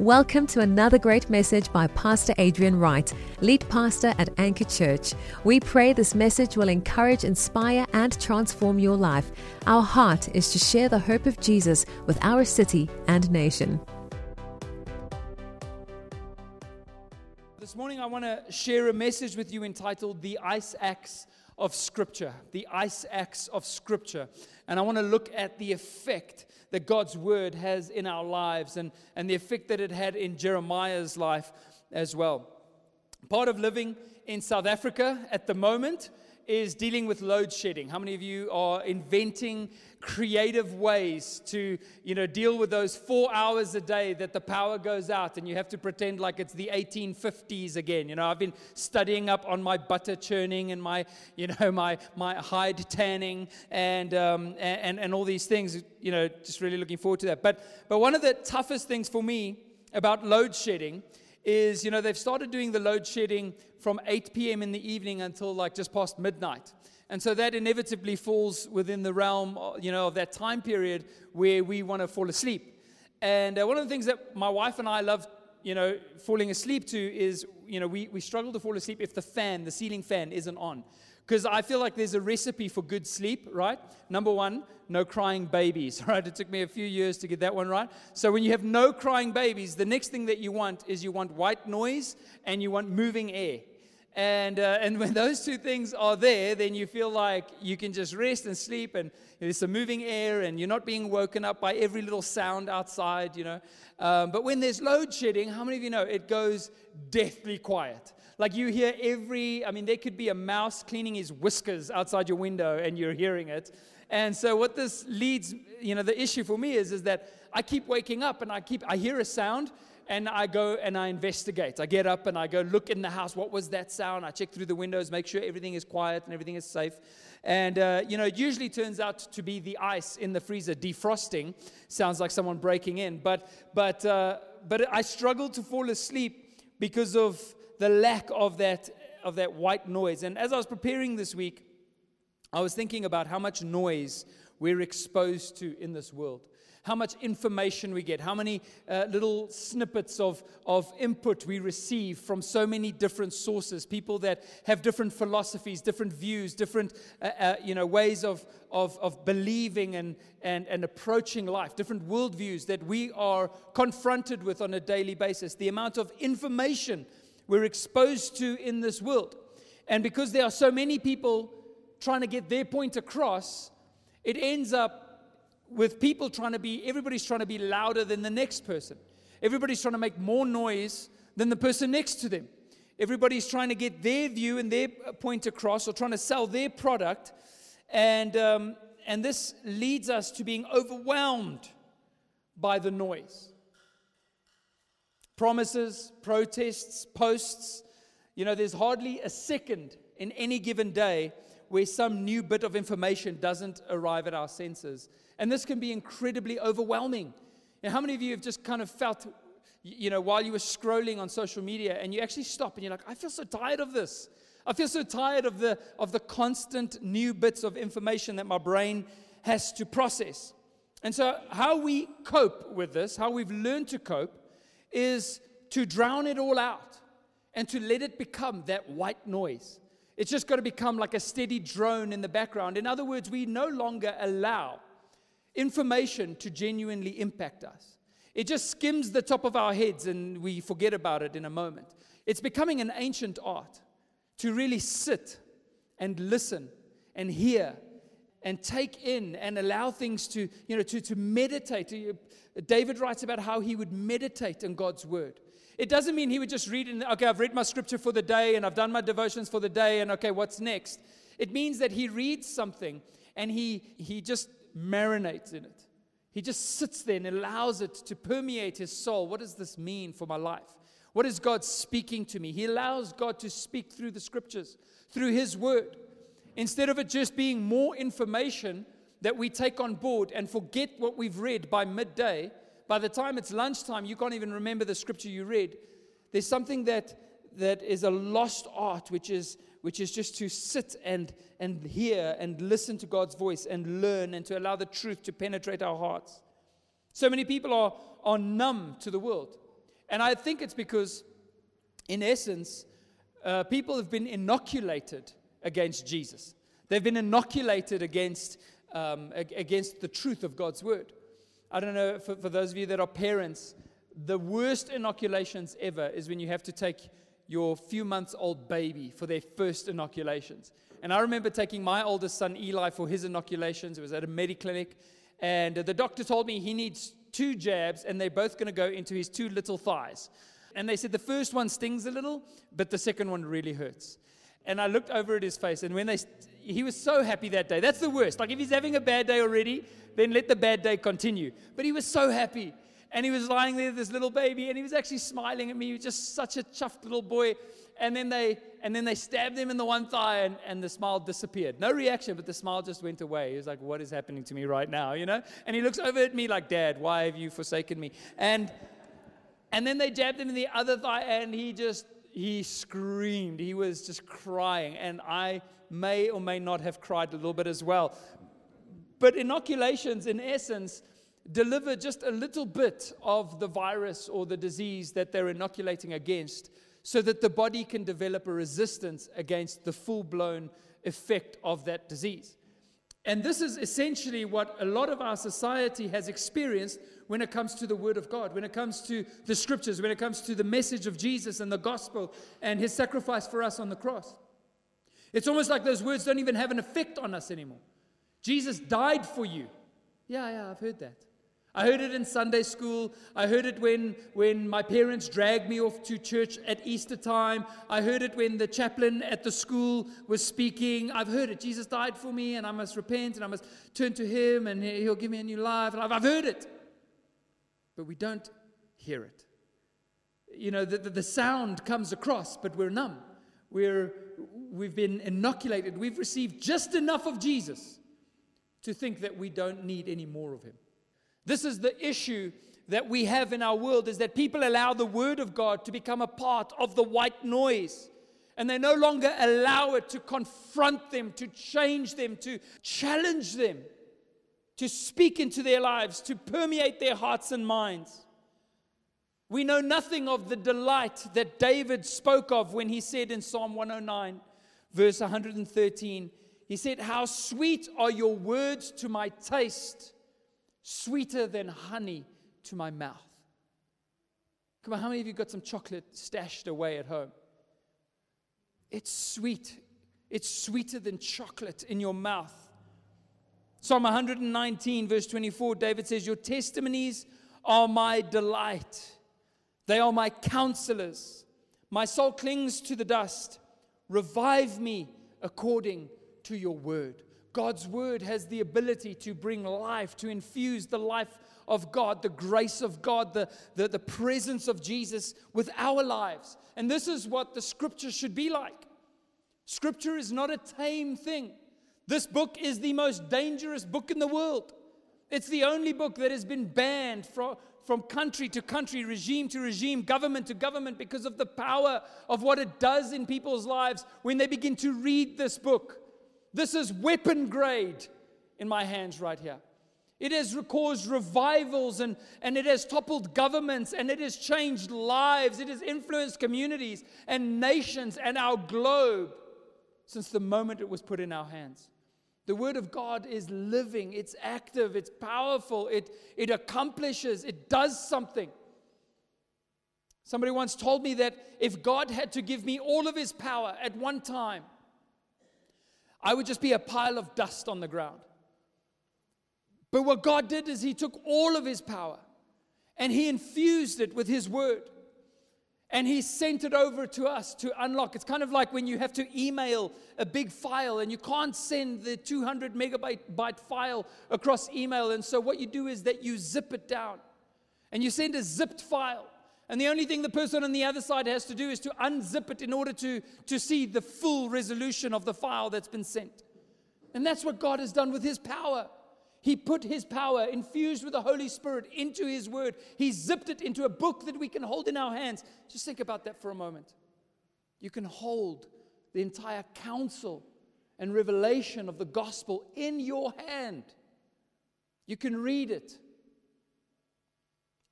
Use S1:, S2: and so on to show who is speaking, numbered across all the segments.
S1: Welcome to another great message by Pastor Adrian Wright, lead pastor at Anchor Church. We pray this message will encourage, inspire, and transform your life. Our heart is to share the hope of Jesus with our city and nation.
S2: This morning, I want to share a message with you entitled The Ice Axe of Scripture. The Ice Axe of Scripture. And I want to look at the effect that God's word has in our lives and, and the effect that it had in Jeremiah's life as well. Part of living in South Africa at the moment is dealing with load shedding. How many of you are inventing creative ways to, you know, deal with those four hours a day that the power goes out and you have to pretend like it's the 1850s again? You know, I've been studying up on my butter churning and my, you know, my, my hide tanning and, um, and, and all these things, you know, just really looking forward to that. But, but one of the toughest things for me about load shedding is, you know, they've started doing the load shedding from 8 p.m. in the evening until like just past midnight. And so that inevitably falls within the realm, uh, you know, of that time period where we want to fall asleep. And uh, one of the things that my wife and I love, you know, falling asleep to is, you know, we, we struggle to fall asleep if the fan, the ceiling fan, isn't on. Because I feel like there's a recipe for good sleep, right? Number one, no crying babies, right? It took me a few years to get that one right. So when you have no crying babies, the next thing that you want is you want white noise and you want moving air. And, uh, and when those two things are there, then you feel like you can just rest and sleep, and there's some moving air, and you're not being woken up by every little sound outside, you know. Um, but when there's load shedding, how many of you know it goes deathly quiet? Like you hear every, I mean, there could be a mouse cleaning his whiskers outside your window and you're hearing it. And so what this leads, you know, the issue for me is, is that I keep waking up and I keep, I hear a sound and I go and I investigate. I get up and I go look in the house. What was that sound? I check through the windows, make sure everything is quiet and everything is safe. And, uh, you know, it usually turns out to be the ice in the freezer defrosting. Sounds like someone breaking in. But, but, uh, but I struggle to fall asleep because of the lack of that, of that white noise. And as I was preparing this week, I was thinking about how much noise we're exposed to in this world. How much information we get, how many uh, little snippets of, of input we receive from so many different sources, people that have different philosophies, different views, different uh, uh, you know, ways of, of, of believing and, and, and approaching life, different worldviews that we are confronted with on a daily basis. The amount of information we're exposed to in this world. And because there are so many people trying to get their point across, it ends up with people trying to be, everybody's trying to be louder than the next person. Everybody's trying to make more noise than the person next to them. Everybody's trying to get their view and their point across or trying to sell their product. And, um, and this leads us to being overwhelmed by the noise promises, protests, posts. You know, there's hardly a second in any given day where some new bit of information doesn't arrive at our senses. And this can be incredibly overwhelming. Know, how many of you have just kind of felt, you know, while you were scrolling on social media and you actually stop and you're like, I feel so tired of this. I feel so tired of the, of the constant new bits of information that my brain has to process. And so, how we cope with this, how we've learned to cope, is to drown it all out and to let it become that white noise. It's just got to become like a steady drone in the background. In other words, we no longer allow information to genuinely impact us. It just skims the top of our heads and we forget about it in a moment. It's becoming an ancient art to really sit and listen and hear and take in and allow things to, you know, to, to meditate. David writes about how he would meditate on God's word. It doesn't mean he would just read, in, okay, I've read my scripture for the day and I've done my devotions for the day and okay, what's next? It means that he reads something and he, he just marinates in it. He just sits there and allows it to permeate his soul. What does this mean for my life? What is God speaking to me? He allows God to speak through the scriptures, through his word. Instead of it just being more information that we take on board and forget what we've read by midday, by the time it's lunchtime, you can't even remember the scripture you read. There's something that, that is a lost art, which is, which is just to sit and, and hear and listen to God's voice and learn and to allow the truth to penetrate our hearts. So many people are, are numb to the world. And I think it's because, in essence, uh, people have been inoculated against Jesus. They've been inoculated against, um, against the truth of God's word. I don't know, for, for those of you that are parents, the worst inoculations ever is when you have to take your few months old baby for their first inoculations. And I remember taking my oldest son, Eli, for his inoculations. It was at a mediclinic. And the doctor told me he needs two jabs, and they're both going to go into his two little thighs. And they said the first one stings a little, but the second one really hurts. And I looked over at his face, and when they, he was so happy that day. That's the worst. Like if he's having a bad day already, then let the bad day continue. But he was so happy. And he was lying there, this little baby, and he was actually smiling at me. He was just such a chuffed little boy. And then they, and then they stabbed him in the one thigh, and, and the smile disappeared. No reaction, but the smile just went away. He was like, What is happening to me right now? You know? And he looks over at me like, Dad, why have you forsaken me? And, and then they jabbed him in the other thigh, and he just, he screamed. He was just crying. And I may or may not have cried a little bit as well. But inoculations, in essence, deliver just a little bit of the virus or the disease that they're inoculating against so that the body can develop a resistance against the full blown effect of that disease. And this is essentially what a lot of our society has experienced when it comes to the Word of God, when it comes to the Scriptures, when it comes to the message of Jesus and the gospel and His sacrifice for us on the cross. It's almost like those words don't even have an effect on us anymore. Jesus died for you. Yeah, yeah, I've heard that. I heard it in Sunday school. I heard it when, when my parents dragged me off to church at Easter time. I heard it when the chaplain at the school was speaking. I've heard it. Jesus died for me, and I must repent, and I must turn to Him, and He'll give me a new life. I've, I've heard it. But we don't hear it. You know, the, the, the sound comes across, but we're numb. We're, we've been inoculated. We've received just enough of Jesus to think that we don't need any more of Him. This is the issue that we have in our world is that people allow the word of God to become a part of the white noise. And they no longer allow it to confront them, to change them, to challenge them, to speak into their lives, to permeate their hearts and minds. We know nothing of the delight that David spoke of when he said in Psalm 109, verse 113, he said, How sweet are your words to my taste sweeter than honey to my mouth. Come on, how many of you got some chocolate stashed away at home? It's sweet. It's sweeter than chocolate in your mouth. Psalm 119, verse 24, David says, Your testimonies are my delight. They are my counselors. My soul clings to the dust. Revive me according to your word. God's word has the ability to bring life, to infuse the life of God, the grace of God, the, the, the presence of Jesus with our lives. And this is what the scripture should be like. Scripture is not a tame thing. This book is the most dangerous book in the world. It's the only book that has been banned from, from country to country, regime to regime, government to government because of the power of what it does in people's lives when they begin to read this book. This is weapon grade in my hands right here. It has caused revivals and, and it has toppled governments and it has changed lives. It has influenced communities and nations and our globe since the moment it was put in our hands. The Word of God is living, it's active, it's powerful, it, it accomplishes, it does something. Somebody once told me that if God had to give me all of His power at one time, I would just be a pile of dust on the ground. But what God did is He took all of His power and He infused it with His word. And He sent it over to us to unlock. It's kind of like when you have to email a big file and you can't send the 200 megabyte file across email. And so what you do is that you zip it down and you send a zipped file. And the only thing the person on the other side has to do is to unzip it in order to, to see the full resolution of the file that's been sent. And that's what God has done with His power. He put His power, infused with the Holy Spirit, into His Word. He zipped it into a book that we can hold in our hands. Just think about that for a moment. You can hold the entire counsel and revelation of the gospel in your hand. You can read it.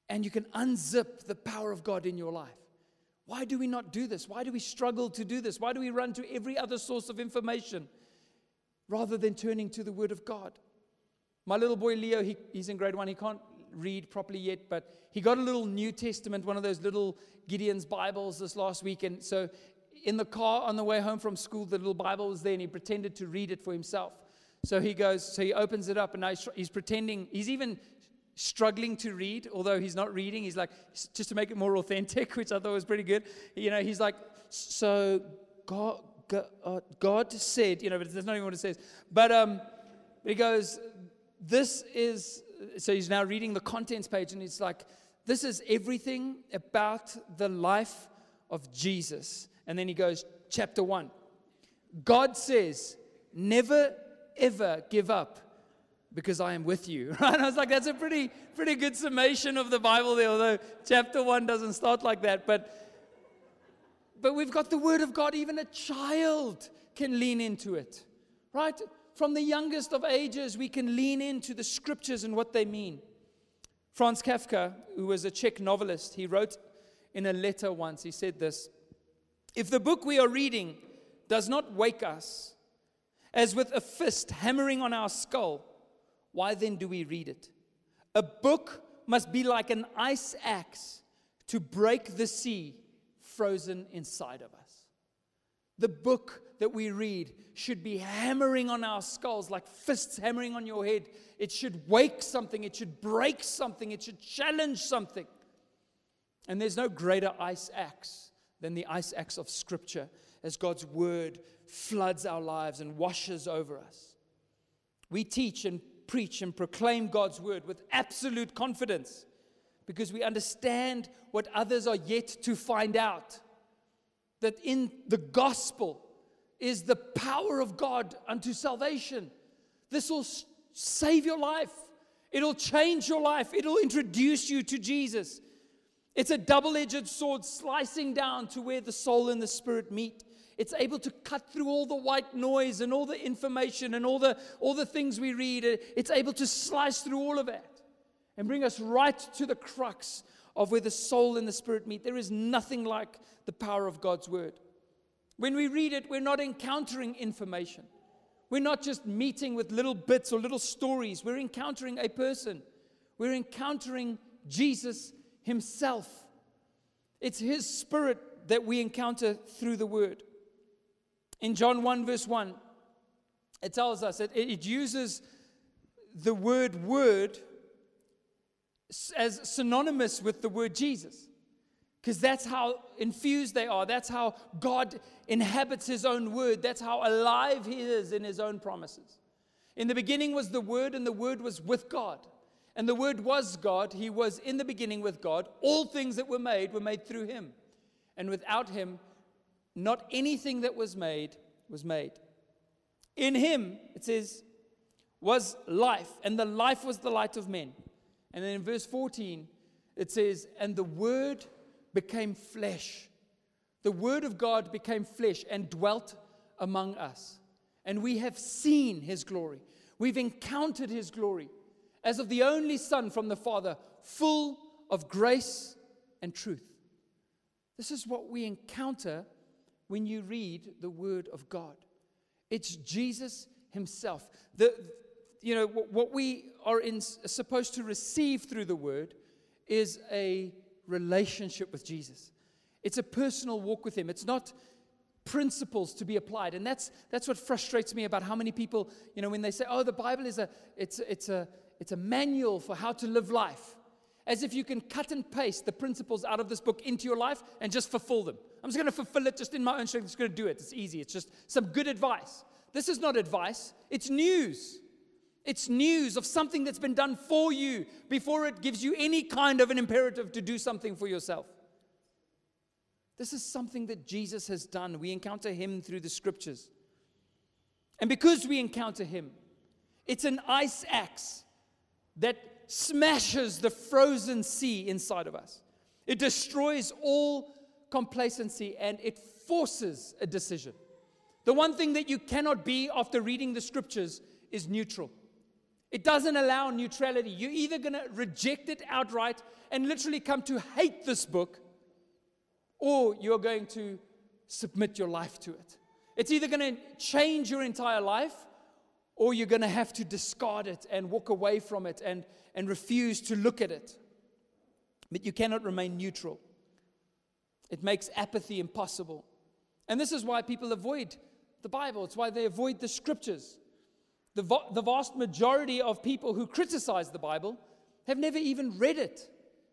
S2: and you can unzip the power of God in your life. Why do we not do this? Why do we struggle to do this? Why do we run to every other source of information rather than turning to the Word of God? My little boy Leo, he, he's in grade one. He can't read properly yet, but he got a little New Testament, one of those little Gideon's Bibles this last week. And so in the car on the way home from school, the little Bible was there, and he pretended to read it for himself. So he goes, so he opens it up, and now he's, he's pretending, he's even struggling to read, although he's not reading. He's like, just to make it more authentic, which I thought was pretty good. You know, he's like, so God, God, uh, God said, you know, but that's not even what it says. But um, he goes, this is, so he's now reading the contents page, and he's like, this is everything about the life of Jesus. And then he goes, chapter one. God says, never ever give up because I am with you. Right? I was like, that's a pretty, pretty good summation of the Bible there, although chapter one doesn't start like that. But, but we've got the Word of God, even a child can lean into it. Right? From the youngest of ages, we can lean into the scriptures and what they mean. Franz Kafka, who was a Czech novelist, he wrote in a letter once, he said this If the book we are reading does not wake us, as with a fist hammering on our skull, why then do we read it? A book must be like an ice axe to break the sea frozen inside of us. The book that we read should be hammering on our skulls like fists hammering on your head. It should wake something, it should break something, it should challenge something. And there's no greater ice axe than the ice axe of Scripture as God's Word floods our lives and washes over us. We teach and preach and proclaim God's word with absolute confidence because we understand what others are yet to find out. That in the gospel is the power of God unto salvation. This will save your life, it'll change your life, it'll introduce you to Jesus. It's a double edged sword slicing down to where the soul and the spirit meet. It's able to cut through all the white noise and all the information and all the, all the things we read. It's able to slice through all of that and bring us right to the crux of where the soul and the spirit meet. There is nothing like the power of God's word. When we read it, we're not encountering information. We're not just meeting with little bits or little stories. We're encountering a person. We're encountering Jesus himself. It's his spirit that we encounter through the word. In John 1, verse 1, it tells us that it uses the word word as synonymous with the word Jesus. Because that's how infused they are. That's how God inhabits his own word. That's how alive he is in his own promises. In the beginning was the word, and the word was with God. And the word was God. He was in the beginning with God. All things that were made were made through him. And without him, not anything that was made was made. In him, it says, was life, and the life was the light of men. And then in verse 14, it says, and the word became flesh. The word of God became flesh and dwelt among us. And we have seen his glory. We've encountered his glory as of the only Son from the Father, full of grace and truth. This is what we encounter when you read the Word of God. It's Jesus Himself. The, you know, what we are in, supposed to receive through the Word is a relationship with Jesus. It's a personal walk with Him. It's not principles to be applied. And that's, that's what frustrates me about how many people, you know, when they say, oh, the Bible is a, it's, it's a, it's a manual for how to live life as if you can cut and paste the principles out of this book into your life and just fulfill them. I'm just going to fulfill it just in my own strength. I'm just going to do it. It's easy. It's just some good advice. This is not advice, it's news. It's news of something that's been done for you before it gives you any kind of an imperative to do something for yourself. This is something that Jesus has done. We encounter him through the scriptures. And because we encounter him, it's an ice axe that smashes the frozen sea inside of us. It destroys all complacency and it forces a decision. The one thing that you cannot be after reading the scriptures is neutral. It doesn't allow neutrality. You're either going to reject it outright and literally come to hate this book, or you're going to submit your life to it. It's either going to change your entire life, or you're going to have to discard it and walk away from it and, and refuse to look at it. But you cannot remain neutral. It makes apathy impossible. And this is why people avoid the Bible, it's why they avoid the scriptures. The, va- the vast majority of people who criticize the Bible have never even read it.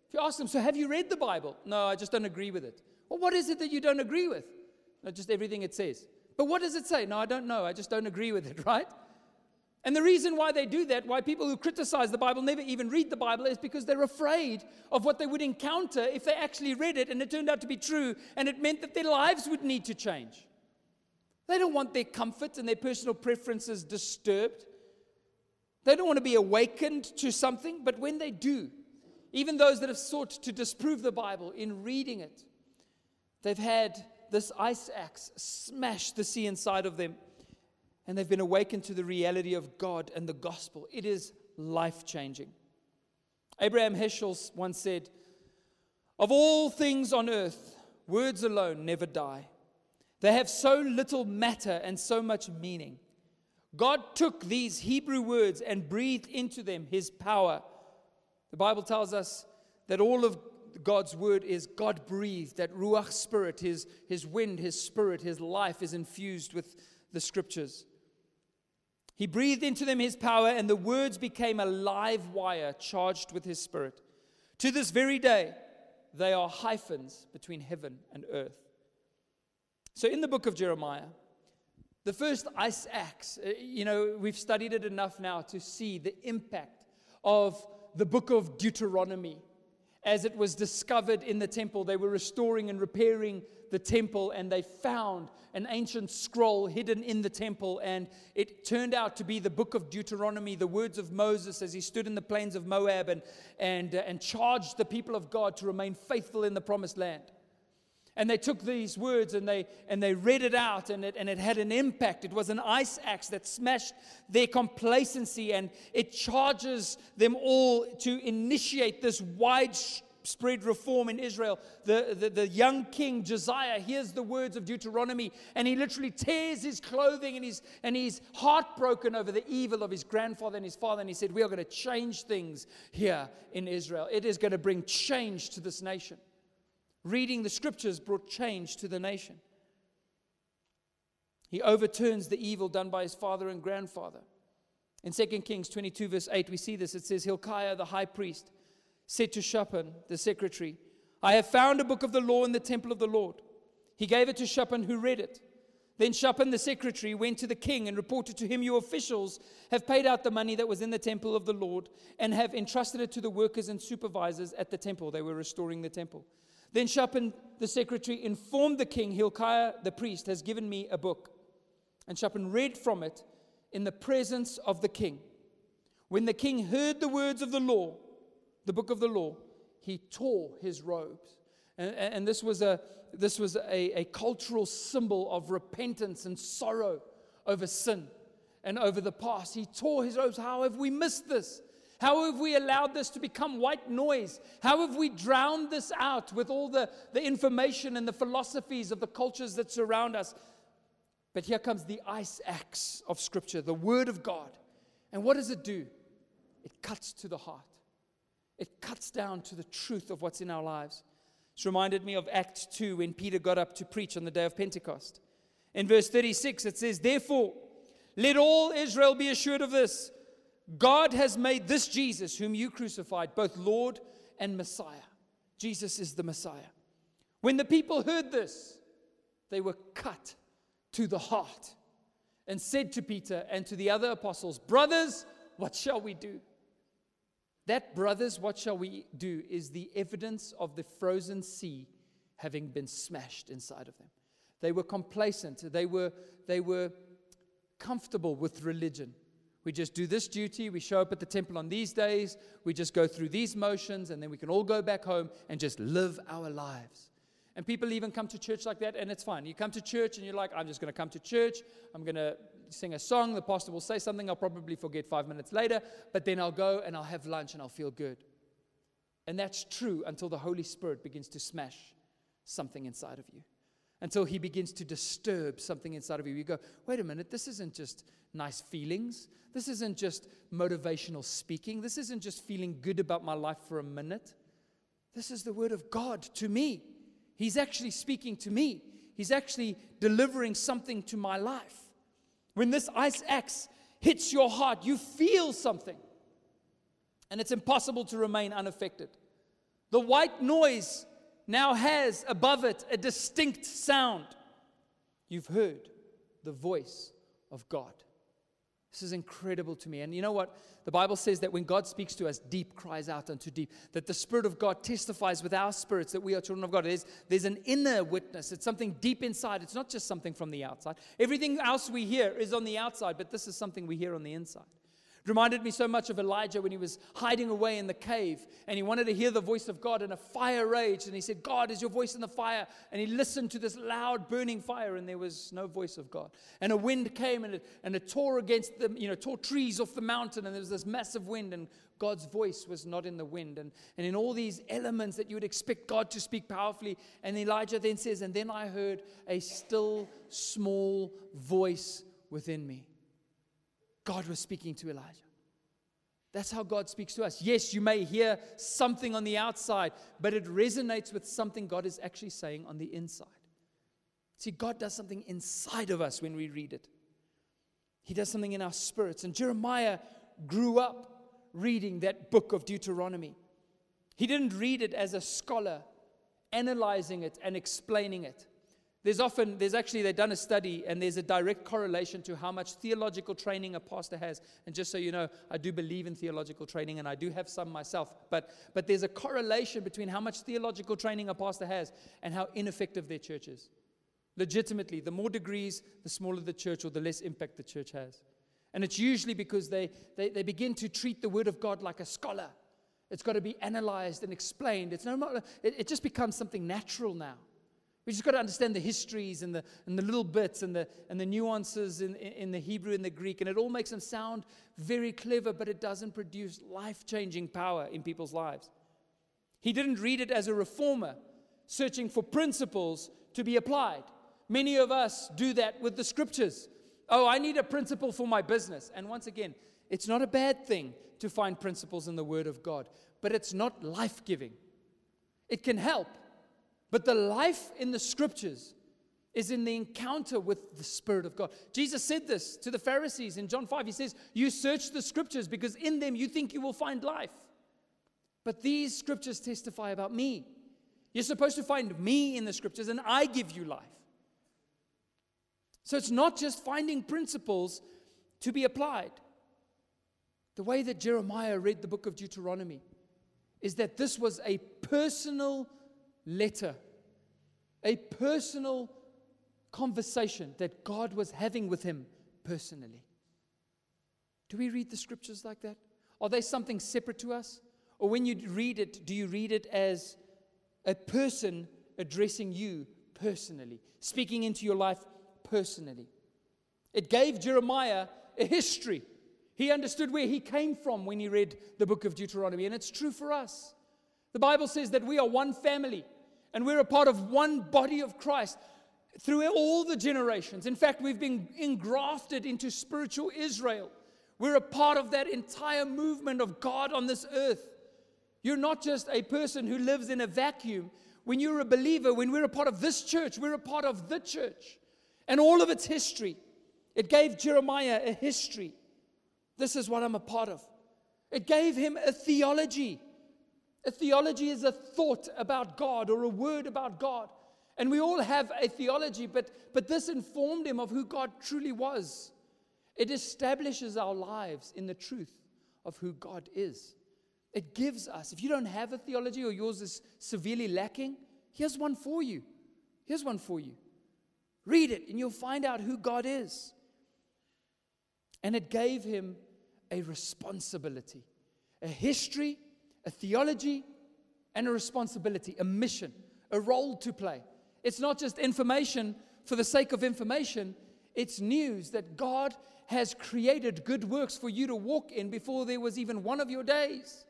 S2: If you ask them, So have you read the Bible? No, I just don't agree with it. Well, what is it that you don't agree with? No, just everything it says. But what does it say? No, I don't know. I just don't agree with it, right? And the reason why they do that, why people who criticize the Bible never even read the Bible, is because they're afraid of what they would encounter if they actually read it and it turned out to be true and it meant that their lives would need to change. They don't want their comfort and their personal preferences disturbed. They don't want to be awakened to something, but when they do, even those that have sought to disprove the Bible in reading it, they've had this ice axe smash the sea inside of them and they've been awakened to the reality of God and the gospel. It is life changing. Abraham Heschel once said, Of all things on earth, words alone never die. They have so little matter and so much meaning. God took these Hebrew words and breathed into them his power. The Bible tells us that all of God's word is God breathed, that Ruach spirit, his, his wind, his spirit, his life is infused with the scriptures. He breathed into them his power, and the words became a live wire charged with his spirit. To this very day, they are hyphens between heaven and earth. So, in the book of Jeremiah, the first ice axe, uh, you know, we've studied it enough now to see the impact of the book of Deuteronomy as it was discovered in the temple. They were restoring and repairing the temple and they found an ancient scroll hidden in the temple. And it turned out to be the book of Deuteronomy, the words of Moses as he stood in the plains of Moab and, and, uh, and charged the people of God to remain faithful in the promised land. And they took these words and they, and they read it out, and it, and it had an impact. It was an ice axe that smashed their complacency, and it charges them all to initiate this wide spread reform in Israel. The, the, the, young king Josiah hears the words of Deuteronomy and he literally tears his clothing and he's, and he's heartbroken over the evil of his grandfather and his father. And he said, We are going to change things here in Israel. It is going to bring change to this nation. Reading the scriptures brought change to the nation. He overturns the evil done by his father and grandfather. In 2 Kings 22, verse 8, we see this. It says, Hilkiah, the high priest, said to Shaphan, the secretary, I have found a book of the law in the temple of the Lord. He gave it to Shaphan, who read it. Then Shaphan, the secretary, went to the king and reported to him, Your officials have paid out the money that was in the temple of the Lord and have entrusted it to the workers and supervisors at the temple. They were restoring the temple. Then Shaphan, the secretary, informed the king, Hilkiah, the priest, has given me a book. And Shaphan read from it in the presence of the king. When the king heard the words of the law, the book of the law, he tore his robes. And, and this was, a, this was a, a cultural symbol of repentance and sorrow over sin and over the past. He tore his robes. How have we missed this? How have we allowed this to become white noise? How have we drowned this out with all the, the information and the philosophies of the cultures that surround us? But here comes the ice axe of Scripture, the Word of God. And what does it do? It cuts to the heart. It cuts down to the truth of what's in our lives. It's reminded me of Acts 2 when Peter got up to preach on the day of Pentecost. In verse 36, it says, Therefore, let all Israel be assured of this God has made this Jesus, whom you crucified, both Lord and Messiah. Jesus is the Messiah. When the people heard this, they were cut to the heart and said to Peter and to the other apostles, Brothers, what shall we do? That, brothers, what shall we do, is the evidence of the frozen sea having been smashed inside of them. They were complacent, they were, they were comfortable with religion. We just do this duty, we show up at the temple on these days, we just go through these motions, and then we can all go back home and just live our lives. And people even come to church like that, and it's fine. You come to church and you're like, I'm just going to come to church. I'm going to sing a song. The pastor will say something. I'll probably forget five minutes later, but then I'll go and I'll have lunch and I'll feel good. And that's true until the Holy Spirit begins to smash something inside of you. Until he begins to disturb something inside of you. You go, wait a minute, this isn't just nice feelings. This isn't just motivational speaking. This isn't just feeling good about my life for a minute. This is the word of God to me. He's actually speaking to me. He's actually delivering something to my life. When this ice axe hits your heart, you feel something. And it's impossible to remain unaffected. The white noise now has above it a distinct sound. You've heard the voice of God. This is incredible to me. And you know what? The Bible says that when God speaks to us, deep cries out unto deep. That the Spirit of God testifies with our spirits that we are children of God. There's, there's an inner witness. It's something deep inside. It's not just something from the outside. Everything else we hear is on the outside, but this is something we hear on the inside. It reminded me so much of Elijah when he was hiding away in the cave and he wanted to hear the voice of God and a fire raged. And he said, God, is your voice in the fire? And he listened to this loud burning fire and there was no voice of God. And a wind came and it, and it tore against the, you know, tore trees off the mountain and there was this massive wind and God's voice was not in the wind. And, and in all these elements that you would expect God to speak powerfully. And Elijah then says, And then I heard a still small voice within me. God was speaking to Elijah. That's how God speaks to us. Yes, you may hear something on the outside, but it resonates with something God is actually saying on the inside. See, God does something inside of us when we read it, He does something in our spirits. And Jeremiah grew up reading that book of Deuteronomy. He didn't read it as a scholar, analyzing it and explaining it. There's often, there's actually, they've done a study and there's a direct correlation to how much theological training a pastor has. And just so you know, I do believe in theological training and I do have some myself. But, but there's a correlation between how much theological training a pastor has and how ineffective their church is. Legitimately, the more degrees, the smaller the church or the less impact the church has. And it's usually because they, they, they begin to treat the Word of God like a scholar. It's got to be analyzed and explained. It's no, it, it just becomes something natural now. We just got to understand the histories and the, and the little bits and the, and the nuances in, in the Hebrew and the Greek. And it all makes them sound very clever, but it doesn't produce life changing power in people's lives. He didn't read it as a reformer searching for principles to be applied. Many of us do that with the scriptures. Oh, I need a principle for my business. And once again, it's not a bad thing to find principles in the Word of God, but it's not life giving. It can help, but the life in the scriptures is in the encounter with the Spirit of God. Jesus said this to the Pharisees in John 5. He says, You search the scriptures because in them you think you will find life. But these scriptures testify about me. You're supposed to find me in the scriptures, and I give you life. So it's not just finding principles to be applied. The way that Jeremiah read the book of Deuteronomy is that this was a personal letter a personal conversation that God was having with him personally. Do we read the scriptures like that? Are they something separate to us? Or when you read it, do you read it as a person addressing you personally, speaking into your life personally? It gave Jeremiah a history. He understood where he came from when he read the book of Deuteronomy, and it's true for us. The Bible says that we are one family. And we're a part of one body of Christ through all the generations. In fact, we've been engrafted into spiritual Israel. We're a part of that entire movement of God on this earth. You're not just a person who lives in a vacuum. When you're a believer, when we're a part of this church, we're a part of the church and all of its history. It gave Jeremiah a history. This is what I'm a part of. It gave him a theology. A theology is a thought about God or a word about God. And we all have a theology, but, but this informed him of who God truly was. It establishes our lives in the truth of who God is. It gives us, if you don't have a theology or yours is severely lacking, here's one for you. Here's one for you. Read it and you'll find out who God is. And it gave him a responsibility, a history a theology, and a responsibility, a mission, a role to play. It's not just information for the sake of information, It's news that God has created good works for you to walk in before there was even one of your days.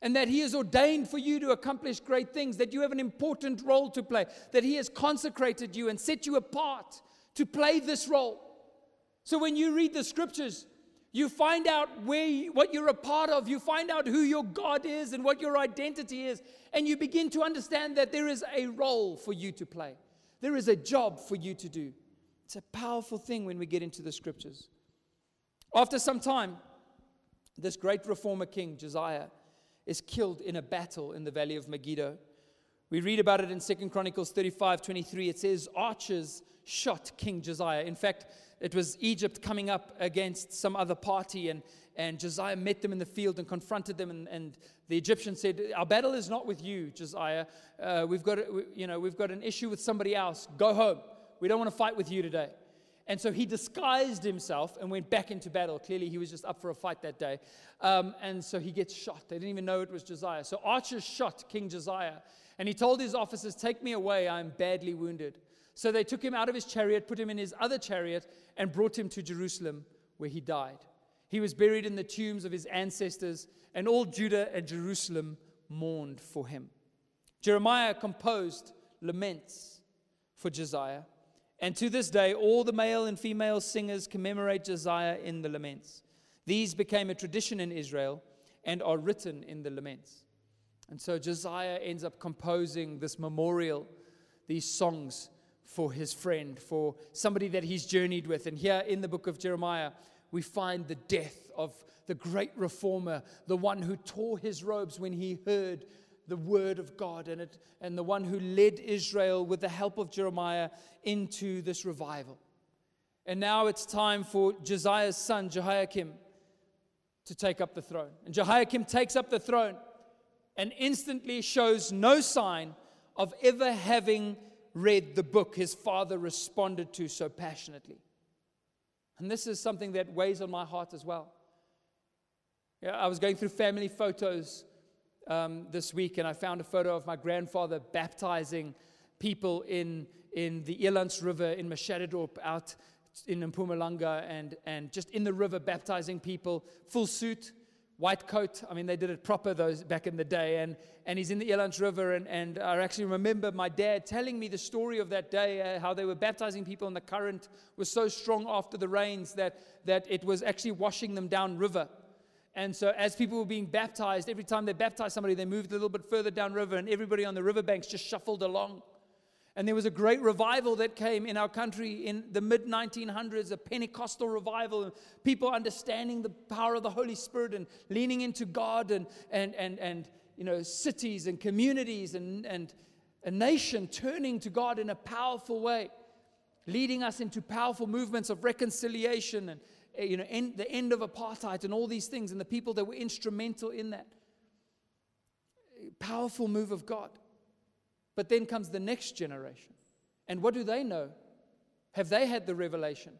S2: And that He has ordained for you to accomplish great things, that you have an important role to play, that He has consecrated you and set you apart to play this role. So when you read the scriptures, you find out where you, what you're a part of, you find out who your God is and what your identity is, and you begin to understand that there is a role for you to play. There is a job for you to do. It's a powerful thing when we get into the scriptures. After some time, this great reformer king, Josiah, is killed in a battle in the valley of Megiddo. We read about it in 2 Chronicles 35 23. It says, Archers shot King Josiah. In fact, it was Egypt coming up against some other party, and, and Josiah met them in the field and confronted them. And, and the Egyptians said, Our battle is not with you, Josiah. Uh, we've, got, you know, we've got an issue with somebody else. Go home. We don't want to fight with you today. And so he disguised himself and went back into battle. Clearly, he was just up for a fight that day. Um, and so he gets shot. They didn't even know it was Josiah. So archers shot King Josiah. And he told his officers, Take me away, I'm badly wounded. So they took him out of his chariot, put him in his other chariot, and brought him to Jerusalem, where he died. He was buried in the tombs of his ancestors, and all Judah and Jerusalem mourned for him. Jeremiah composed laments for Josiah. And to this day, all the male and female singers commemorate Josiah in the laments. These became a tradition in Israel and are written in the laments. And so Josiah ends up composing this memorial, these songs for his friend, for somebody that he's journeyed with. And here in the book of Jeremiah, we find the death of the great reformer, the one who tore his robes when he heard the word of God and, it, and the one who led Israel with the help of Jeremiah into this revival. And now it's time for Josiah's son, Jehoiakim, to take up the throne. And Jehoiakim takes up the throne and instantly shows no sign of ever having read the book his father responded to so passionately. And this is something that weighs on my heart as well. Yeah, I was going through family photos um, this week, and I found a photo of my grandfather baptizing people in, in the Elands River in Machadodorp out in Mpumalanga and, and just in the river baptizing people, full suit, white coat. I mean, they did it proper those back in the day. And, and he's in the Elands River. And, and I actually remember my dad telling me the story of that day, uh, how they were baptizing people, and the current was so strong after the rains that, that it was actually washing them down river. And so, as people were being baptized, every time they baptized somebody, they moved a little bit further downriver, and everybody on the riverbanks just shuffled along. And there was a great revival that came in our country in the mid 1900s, a Pentecostal revival, people understanding the power of the Holy Spirit and leaning into God, and, and, and, and you know, cities and communities and, and a nation turning to God in a powerful way, leading us into powerful movements of reconciliation and, Eh, you know, end, the end of apartheid and all these things, and the people that were instrumental in that. Powerful move of God. But then comes the next generation. And what do they know? Have they had the revelation?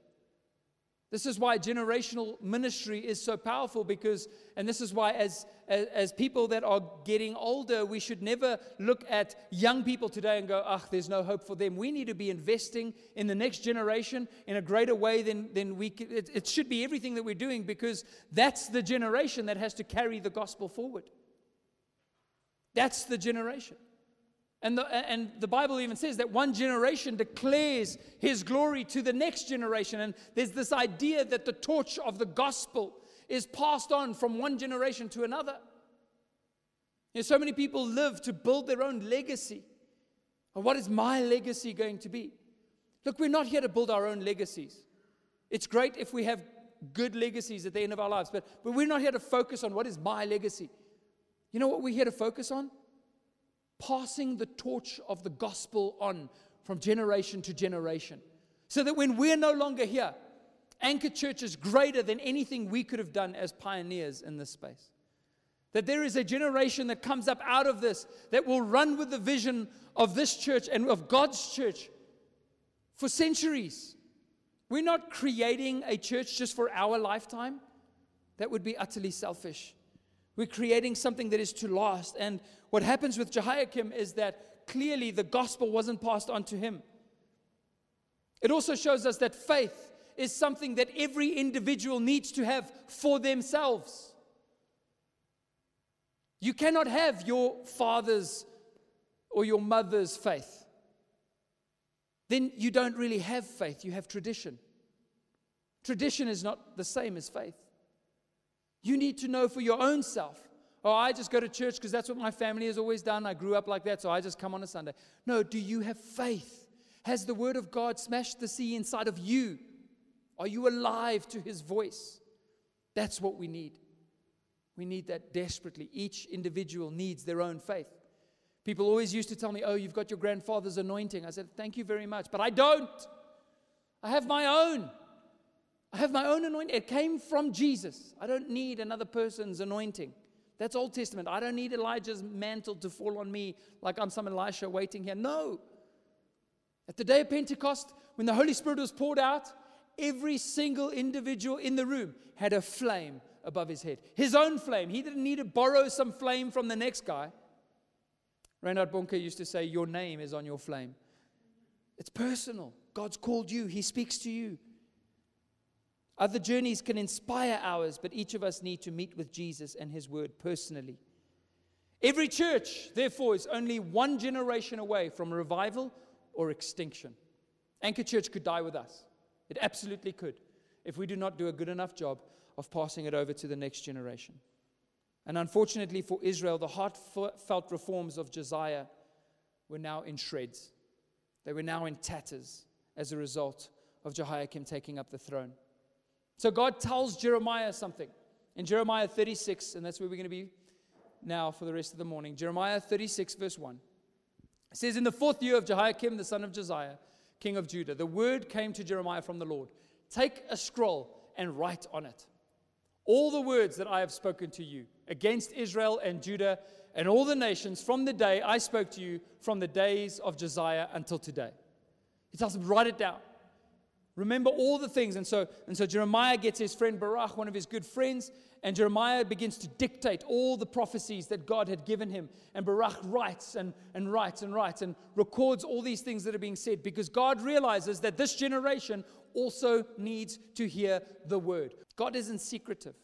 S2: This is why generational ministry is so powerful because, and this is why, as, as, as, people that are getting older, we should never look at young people today and go, ah, there's no hope for them. We need to be investing in the next generation in a greater way than, than we could. It, it should be everything that we're doing because that's the generation that has to carry the gospel forward. That's the generation. And the, and the Bible even says that one generation declares his glory to the next generation. And there's this idea that the torch of the gospel is passed on from one generation to another. You know, so many people live to build their own legacy. What is my legacy going to be? Look, we're not here to build our own legacies. It's great if we have good legacies at the end of our lives, but, but we're not here to focus on what is my legacy. You know what we're here to focus on? Passing the torch of the gospel on from generation to generation. So that when we're no longer here, Anchor Church is greater than anything we could have done as pioneers in this space. That there is a generation that comes up out of this that will run with the vision of this church and of God's church for centuries. We're not creating a church just for our lifetime. That would be utterly selfish. We're creating something that is to last. And what happens with Jehoiakim is that clearly the gospel wasn't passed on to him. It also shows us that faith is something that every individual needs to have for themselves. You cannot have your father's or your mother's faith. Then you don't really have faith, you have tradition. Tradition is not the same as faith. You need to know for your own self. Oh, I just go to church because that's what my family has always done. I grew up like that, so I just come on a Sunday. No, do you have faith? Has the Word of God smashed the sea inside of you? Are you alive to His voice? That's what we need. We need that desperately. Each individual needs their own faith. People always used to tell me, Oh, you've got your grandfather's anointing. I said, Thank you very much. But I don't. I have my own. I have my own anointing. It came from Jesus. I don't need another person's anointing. That's Old Testament. I don't need Elijah's mantle to fall on me like I'm some Elisha waiting here. No. At the day of Pentecost, when the Holy Spirit was poured out, every single individual in the room had a flame above his head. His own flame. He didn't need to borrow some flame from the next guy. Reinhard Bonnke used to say, Your name is on your flame. It's personal. God's called you, He speaks to you. Other journeys can inspire ours, but each of us need to meet with Jesus and his word personally. Every church, therefore, is only one generation away from revival or extinction. Anchor Church could die with us. It absolutely could if we do not do a good enough job of passing it over to the next generation. And unfortunately for Israel, the heartfelt reforms of Josiah were now in shreds. They were now in tatters as a result of Jehoiakim taking up the throne. So God tells Jeremiah something in Jeremiah 36, and that's where we're going to be now for the rest of the morning. Jeremiah 36, verse 1. It says, In the fourth year of Jehoiakim, the son of Josiah, king of Judah, the word came to Jeremiah from the Lord Take a scroll and write on it all the words that I have spoken to you against Israel and Judah and all the nations from the day I spoke to you, from the days of Josiah until today. He tells them, Write it down. Remember all the things. And so, and so Jeremiah gets his friend Baruch, one of his good friends, and Jeremiah begins to dictate all the prophecies that God had given him. And Baruch writes and, and writes and writes and records all these things that are being said because God realizes that this generation also needs to hear the word. God isn't secretive.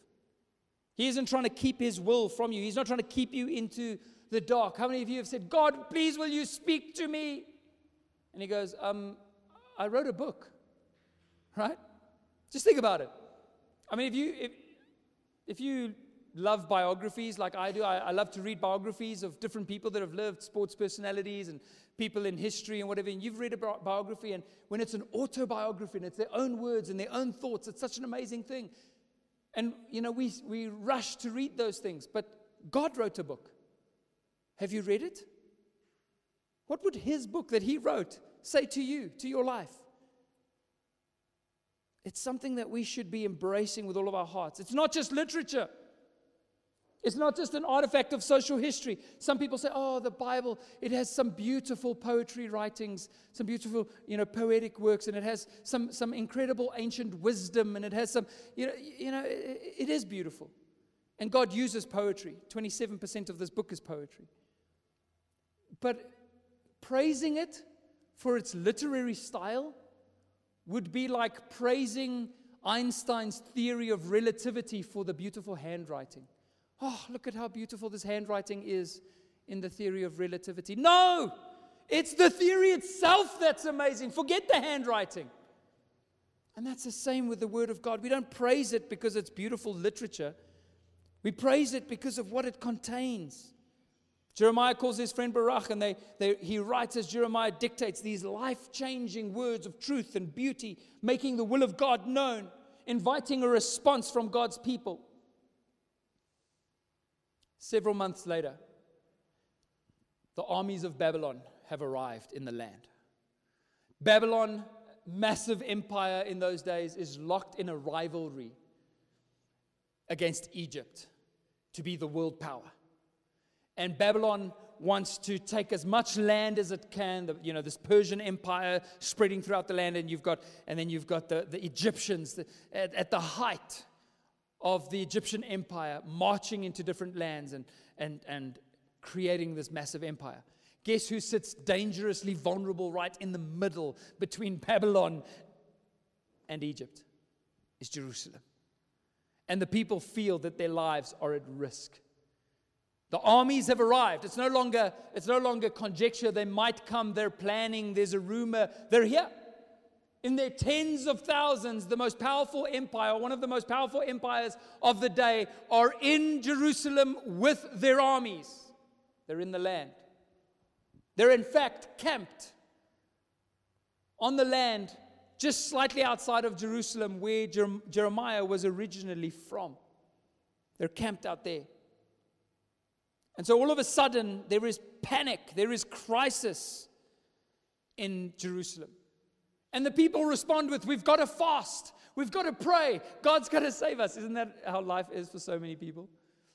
S2: He isn't trying to keep his will from you. He's not trying to keep you into the dark. How many of you have said, God, please will you speak to me? And he goes, um, I wrote a book right? Just think about it. I mean, if you if, if you love biographies like I do, I, I, love to read biographies of different people that have lived, sports personalities and people in history and whatever. And you've read a bi- biography, and when it's an autobiography and it's their own words and their own thoughts, it's such an amazing thing. And you know, we we rush to read those things, but God wrote a book. Have you read it? What would His book that He wrote say to you, to your life? It's something that we should be embracing with all of our hearts. It's not just literature. It's not just an artifact of social history. Some people say, oh, the Bible, it has some beautiful poetry writings, some beautiful, you know, poetic works, and it has some, some incredible ancient wisdom, and it has some, you know, you know it, it is beautiful. And God uses poetry. 27% of this book is poetry. But praising it for its literary style would be like praising Einstein's theory of relativity for the beautiful handwriting. Oh, look at how beautiful this handwriting is in the theory of relativity. No! It's the theory itself that's amazing. Forget the handwriting. And that's the same with the Word of God. We don't praise it because it's beautiful literature, we praise it because of what it contains. Jeremiah calls his friend Baruch, and they, they, he writes as Jeremiah dictates these life changing words of truth and beauty, making the will of God known, inviting a response from God's people. Several months later, the armies of Babylon have arrived in the land. Babylon, massive empire in those days, is locked in a rivalry against Egypt to be the world power and Babylon wants to take as much land as it can. The, you know, this Persian empire spreading throughout the land, and you've got, and then you've got the, the Egyptians the, at, at, the height of the Egyptian empire, marching into different lands and, and, and creating this massive empire. Guess who sits dangerously vulnerable right in the middle between Babylon and Egypt? Is Jerusalem. And the people feel that their lives are at risk. The armies have arrived. It's no longer, it's no longer conjecture. They might come. They're planning. There's a rumor. They're here. In their tens of thousands, the most powerful empire, one of the most powerful empires of the day, are in Jerusalem with their armies. They're in the land. They're in fact camped on the land just slightly outside of Jerusalem, where Jeremiah was originally from. They're camped out there. And so all of a sudden, there is panic, there is crisis in Jerusalem. And the people respond with, We've got to fast, we've got to pray, God's got to save us. Isn't that how life is for so many people?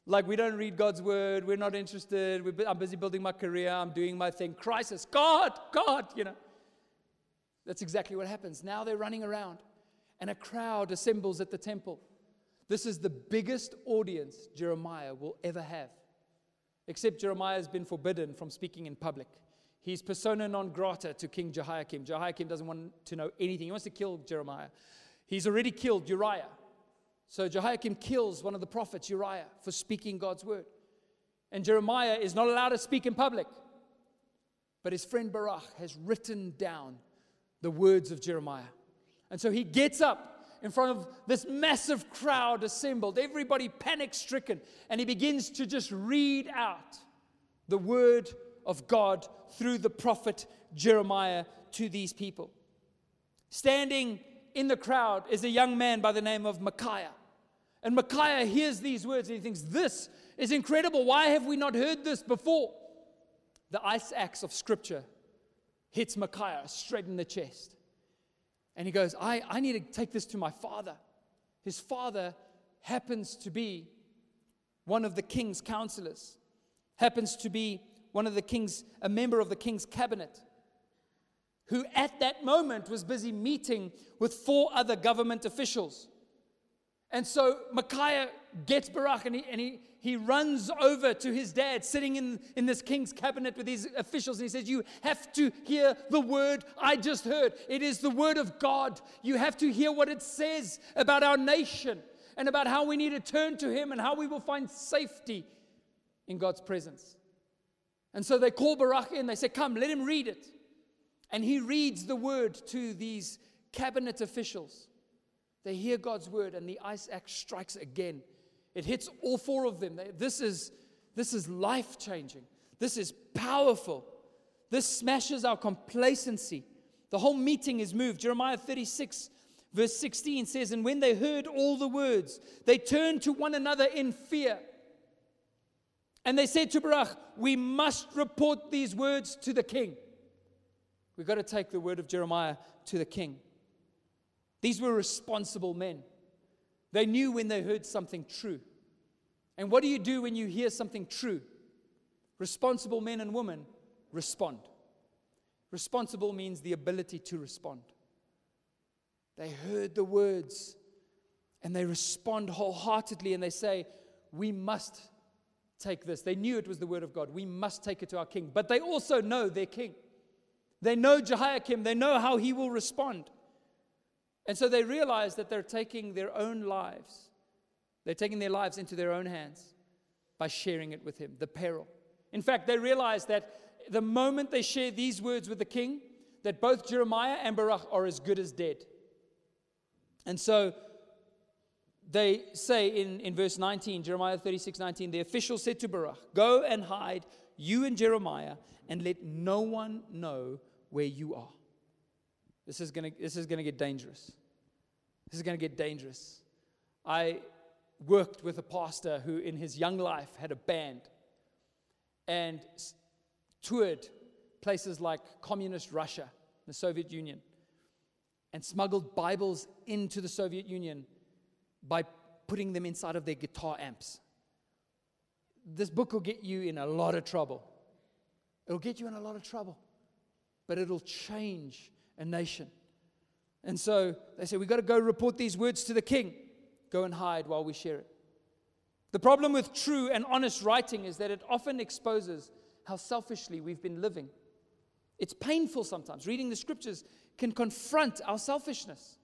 S2: Like, we don't read God's word, we're not interested, we're, I'm busy building my career, I'm doing my thing. Crisis, God, God, you know. That's exactly what happens. Now they're running around, and a crowd assembles at the temple. This is the biggest audience Jeremiah will ever have. Except Jeremiah has been forbidden from speaking in public. He's persona non grata to King Jehoiakim. Jehoiakim doesn't want to know anything. He wants to kill Jeremiah. He's already killed Uriah. So Jehoiakim kills one of the prophets, Uriah, for speaking God's word. And Jeremiah is not allowed to speak in public. But his friend Baruch has written down the words of Jeremiah. And so he gets up in front of this massive crowd assembled, everybody panic stricken, and he begins to just read out the word of God through the prophet Jeremiah to these people. Standing in the crowd is a young man by the name of Micaiah. And Micaiah hears these words and he thinks, This is incredible. Why have we not heard this before? The ice axe of scripture hits Micaiah straight in the chest. And he goes, I, I need to take this to my father. His father happens to be one of the king's counselors, happens to be one of the king's, a member of the king's cabinet, who at that moment was busy meeting with four other government officials. And so Micaiah gets Baruch and he, and he, he runs over to his dad sitting in, in this king's cabinet with these officials and he says, You have to hear the word I just heard. It is the word of God. You have to hear what it says about our nation and about how we need to turn to him and how we will find safety in God's presence. And so they call Baruch in. They say, Come, let him read it. And he reads the word to these cabinet officials. They hear God's word, and the ice axe strikes again. It hits all four of them. This is, this is life changing. This is powerful. This smashes our complacency. The whole meeting is moved. Jeremiah 36, verse 16 says, And when they heard all the words, they turned to one another in fear. And they said to Baruch, We must report these words to the king. We've got to take the word of Jeremiah to the king. These were responsible men. They knew when they heard something true. And what do you do when you hear something true? Responsible men and women respond. Responsible means the ability to respond. They heard the words and they respond wholeheartedly and they say, We must take this. They knew it was the word of God. We must take it to our king. But they also know their king. They know Jehoiakim. They know how he will respond. And so they realize that they're taking their own lives, they're taking their lives into their own hands by sharing it with him, the peril. In fact, they realize that the moment they share these words with the king, that both Jeremiah and Baruch are as good as dead. And so they say in, in verse 19, Jeremiah 36 19, the official said to Baruch, Go and hide, you and Jeremiah, and let no one know where you are. This is going to this is to get dangerous. This is going to get dangerous. I worked with a pastor who in his young life had a band and toured places like communist Russia, the Soviet Union, and smuggled Bibles into the Soviet Union by putting them inside of their guitar amps. This book will get you in a lot of trouble. It'll get you in a lot of trouble, but it'll change a nation. And so they say, We've got to go report these words to the king. Go and hide while we share it. The problem with true and honest writing is that it often exposes how selfishly we've been living. It's painful sometimes. Reading the scriptures can confront our selfishness.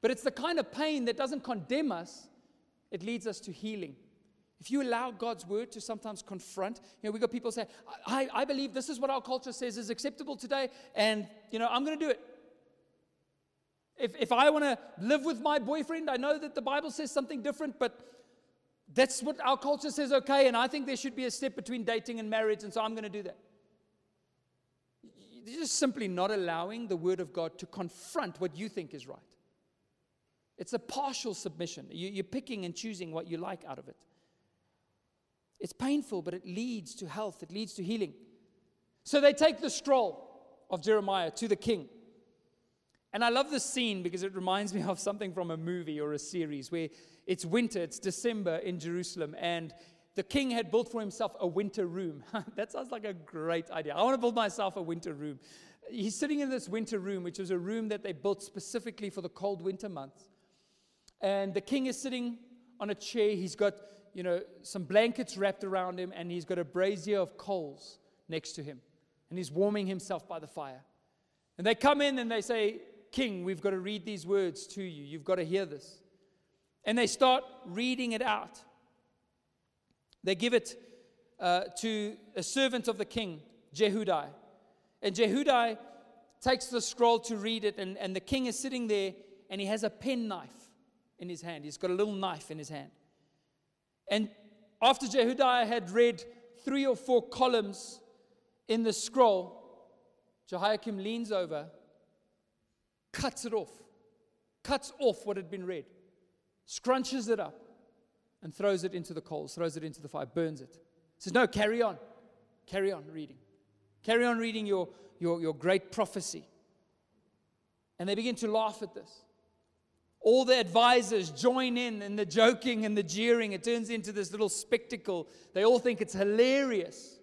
S2: But it's the kind of pain that doesn't condemn us, it leads us to healing. If you allow God's word to sometimes confront, you know, we got people say, I, I believe this is what our culture says is acceptable today, and, you know, I'm going to do it. If, if I want to live with my boyfriend, I know that the Bible says something different, but that's what our culture says okay, and I think there should be a step between dating and marriage, and so I'm going to do that. You're just simply not allowing the Word of God to confront what you think is right. It's a partial submission. You're picking and choosing what you like out of it. It's painful, but it leads to health, it leads to healing. So they take the scroll of Jeremiah to the king. And I love this scene because it reminds me of something from a movie or a series where it's winter, it's December in Jerusalem, and the king had built for himself a winter room. that sounds like a great idea. I want to build myself a winter room. He's sitting in this winter room, which was a room that they built specifically for the cold winter months. And the king is sitting on a chair. He's got, you know, some blankets wrapped around him, and he's got a brazier of coals next to him. And he's warming himself by the fire. And they come in and they say, King, we've got to read these words to you. You've got to hear this. And they start reading it out. They give it uh, to a servant of the king, Jehudi. And Jehudi takes the scroll to read it, and, and the king is sitting there, and he has a pen knife in his hand. He's got a little knife in his hand. And after Jehudiah had read three or four columns in the scroll, Jehoiakim leans over cuts it off, cuts off what had been read, scrunches it up, and throws it into the coals, throws it into the fire, burns it. Says, No, carry on. Carry on reading. Carry on reading your, your, your great prophecy. And they begin to laugh at this. All the advisors join in in the joking and the jeering. It turns into this little spectacle. They all think it's hilarious.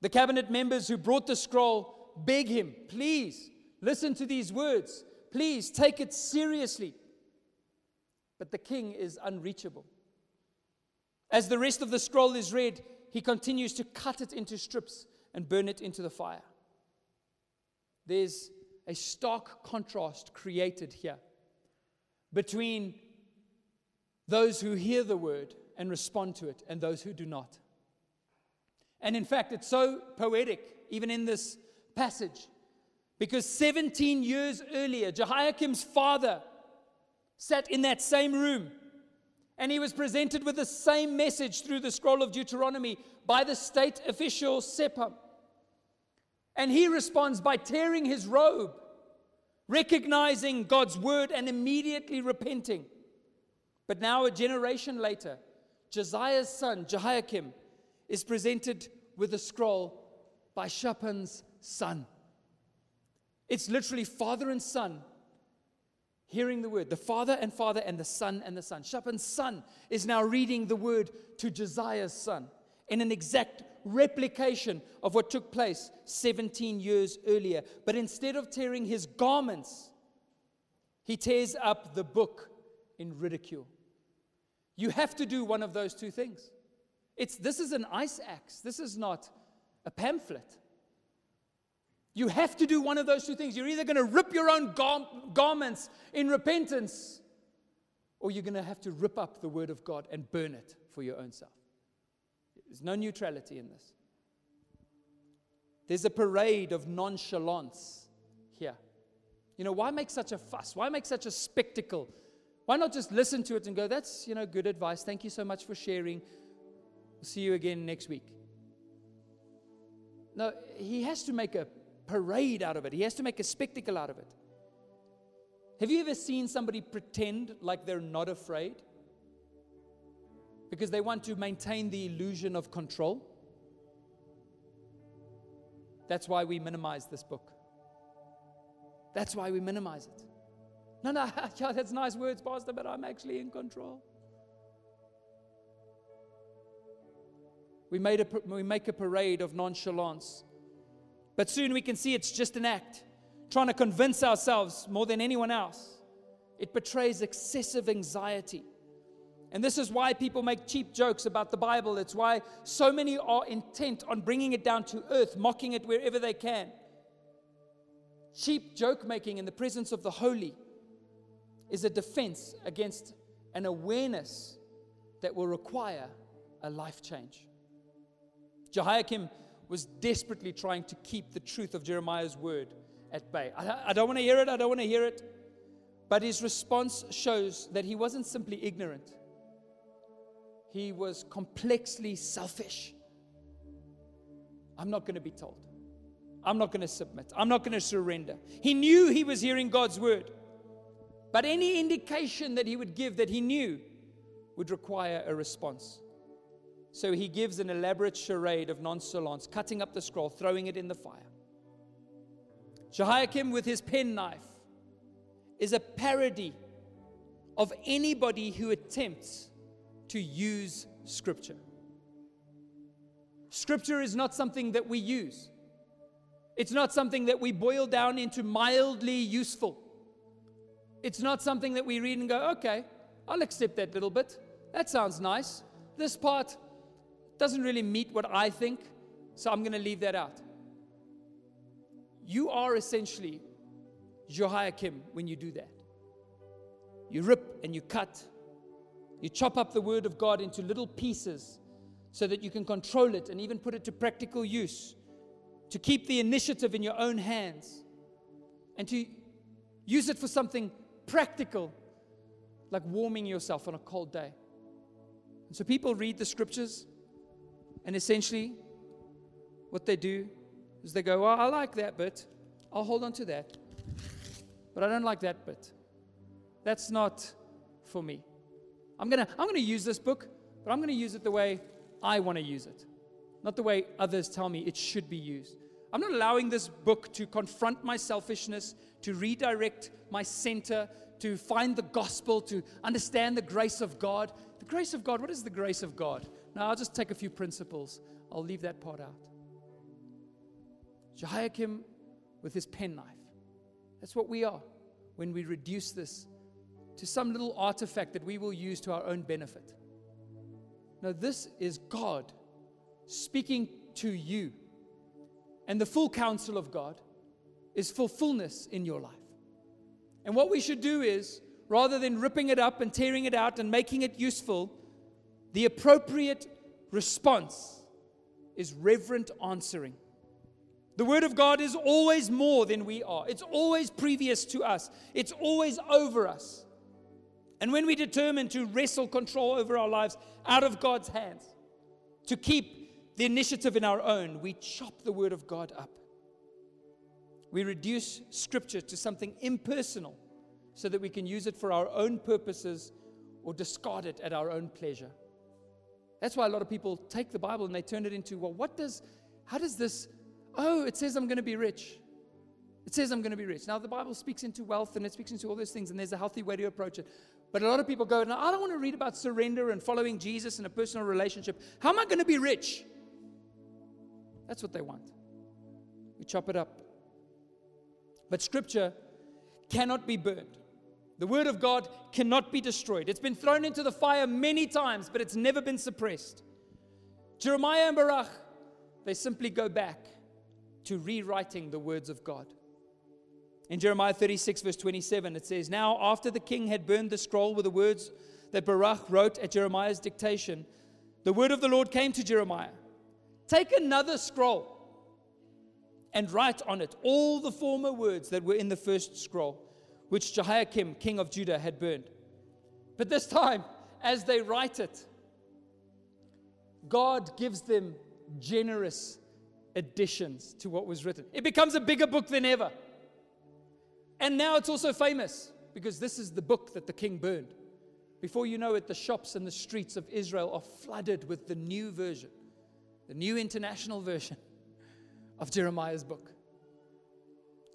S2: The cabinet members who brought the scroll beg him, please, Listen to these words. Please take it seriously. But the king is unreachable. As the rest of the scroll is read, he continues to cut it into strips and burn it into the fire. There's a stark contrast created here between those who hear the word and respond to it and those who do not. And in fact, it's so poetic, even in this passage, because 17 years earlier, Jehoiakim's father sat in that same room and he was presented with the same message through the scroll of Deuteronomy by the state official Shaphan. And he responds by tearing his robe, recognizing God's word and immediately repenting. But now, a generation later, Josiah's son, Jehoiakim, is presented with a scroll by Shaphan's son. It's literally father and son hearing the word. The father and father and the son and the son. Shaphan's son is now reading the word to Josiah's son in an exact replication of what took place 17 years earlier. But instead of tearing his garments, he tears up the book in ridicule. You have to do one of those two things. It's, this is an ice axe, this is not a pamphlet. You have to do one of those two things. You're either going to rip your own gar- garments in repentance, or you're going to have to rip up the Word of God and burn it for your own self. There's no neutrality in this. There's a parade of nonchalance here. You know, why make such a fuss? Why make such a spectacle? Why not just listen to it and go, that's, you know, good advice. Thank you so much for sharing. We'll see you again next week. No, he has to make a parade out of it, he has to make a spectacle out of it. Have you ever seen somebody pretend like they're not afraid? Because they want to maintain the illusion of control? That's why we minimize this book. That's why we minimize it. No, no, yeah, that's nice words, Pastor, but I'm actually in control. We, made a, we make a parade of nonchalance but soon we can see it's just an act, trying to convince ourselves more than anyone else. It betrays excessive anxiety And this is why people make cheap jokes about the Bible. It's why so many are intent on bringing it down to earth, mocking it wherever they can. Cheap joke making in the presence of the holy is a defense against an awareness that will require a life change. Jehoiakim was desperately trying to keep the truth of Jeremiah's word at bay. I, I don't want to hear it, I don't want to hear it. But his response shows that he wasn't simply ignorant, he was complexly selfish. I'm not going to be told. I'm not going to submit. I'm not going to surrender. He knew he was hearing God's word. But any indication that he would give that he knew would require a response. So he gives an elaborate charade of nonchalance, cutting up the scroll, throwing it in the fire. Jehoiakim, with his penknife, is a parody of anybody who attempts to use Scripture. Scripture is not something that we use, it's not something that we boil down into mildly useful. It's not something that we read and go, okay, I'll accept that little bit. That sounds nice. This part doesn't really meet what I think, so I'm going to leave that out. You are essentially Jehoiakim when you do that. You rip and you cut. You chop up the word of God into little pieces so that you can control it and even put it to practical use, to keep the initiative in your own hands, and to use it for something practical, like warming yourself on a cold day. And so people read the scriptures, and essentially, what they do is they go, Well, I like that bit. I'll hold on to that. But I don't like that bit. That's not for me. I'm going to I'm going to use this book, but I'm going to use it the way I want to use it, not the way others tell me it should be used. I'm not allowing this book to confront my selfishness, to redirect my center, to find the gospel, to understand the grace of God. The grace of God, what is the grace of God? Now, I'll just take a few principles. I'll leave that part out. Jehoiakim with his penknife. That's what we are when we reduce this to some little artifact that we will use to our own benefit. No, this is God speaking to you. And the full counsel of God is for fullness in your life. And what we should do is, rather than ripping it up and tearing it out and making it useful, the appropriate response is reverent answering. The Word of God is always more than we are, it's always previous to us, it's always over us. And when we determine to wrestle control over our lives out of God's hands, to keep the initiative in our own, we chop the Word of God up. We reduce Scripture to something impersonal so that we can use it for our own purposes or discard it at our own pleasure. That's why a lot of people take the Bible and they turn it into, well, what does, how does this, oh, it says I'm going to be rich. It says I'm going to be rich. Now, the Bible speaks into wealth and it speaks into all those things, and there's a healthy way to approach it. But a lot of people go, no, I don't want to read about surrender and following Jesus in a personal relationship. How am I going to be rich? That's what they want. We chop it up. But scripture cannot be burned. The word of God cannot be destroyed. It's been thrown into the fire many times, but it's never been suppressed. Jeremiah and Baruch, they simply go back to rewriting the words of God. In Jeremiah 36, verse 27, it says, Now, after the king had burned the scroll with the words that Baruch wrote at Jeremiah's dictation, the word of the Lord came to Jeremiah Take another scroll and write on it all the former words that were in the first scroll, which Jehoiakim, king of Judah, had burned. But this time, as they write it, God gives them generous additions to what was written. It becomes a bigger book than ever. And now it's also famous because this is the book that the king burned. Before you know it, the shops and the streets of Israel are flooded with the new version, the new international version of Jeremiah's book.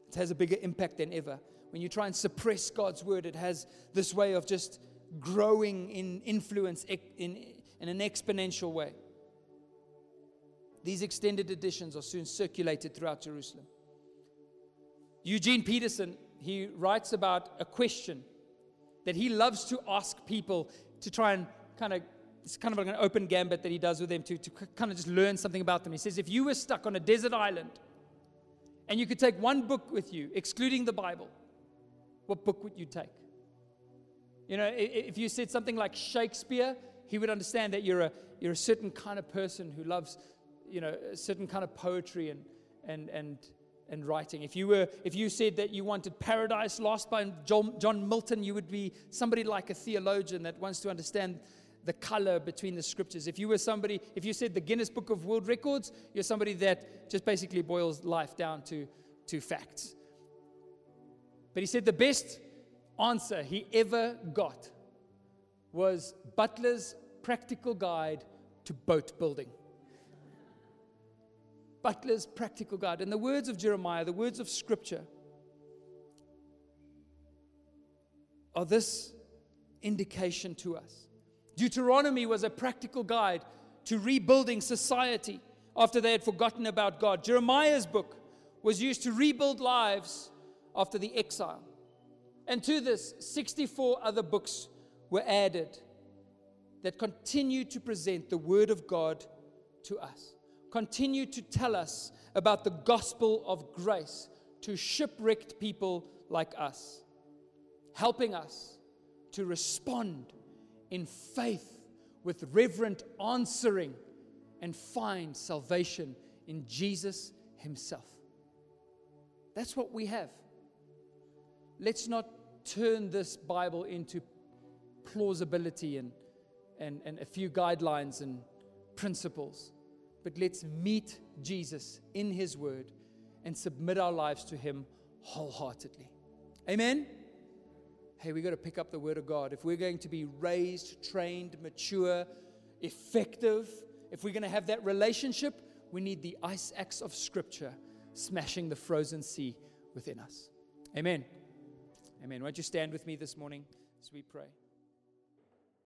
S2: It has a bigger impact than ever. When you try and suppress God's word, it has this way of just growing in influence in, in an exponential way. These extended editions are soon circulated throughout Jerusalem. Eugene Peterson, he writes about a question that he loves to ask people to try and kind of it's kind of like an open gambit that he does with them to, to kind of just learn something about them. He says, if you were stuck on a desert island and you could take one book with you, excluding the Bible, what book would you take? You know, if you said something like Shakespeare, he would understand that you're a, you're a certain kind of person who loves, you know, a certain kind of poetry and, and, and, and writing. If you, were, if you said that you wanted Paradise Lost by John, John Milton, you would be somebody like a theologian that wants to understand the color between the scriptures. If you were somebody, if you said the Guinness Book of World Records, you're somebody that just basically boils life down to, to facts. But he said the best answer he ever got was Butler's Practical Guide to Boat Building. Butler's Practical Guide. And the words of Jeremiah, the words of Scripture, are this indication to us. Deuteronomy was a practical guide to rebuilding society after they had forgotten about God. Jeremiah's book was used to rebuild lives after the exile. And to this, 64 other books were added that continue to present the Word of God to us, continue to tell us about the gospel of grace to shipwrecked people like us, helping us to respond in faith with reverent answering and find salvation in Jesus Himself. That's what we have. Let's not turn this Bible into plausibility and, and, and a few guidelines and principles, but let's meet Jesus in His Word and submit our lives to Him wholeheartedly. Amen hey, we've got to pick up the Word of God. If we're going to be raised, trained, mature, effective, if we're going to have that relationship, we need the ice axe of Scripture smashing the frozen sea within us. Amen. Amen. Won't you stand with me this morning as we pray?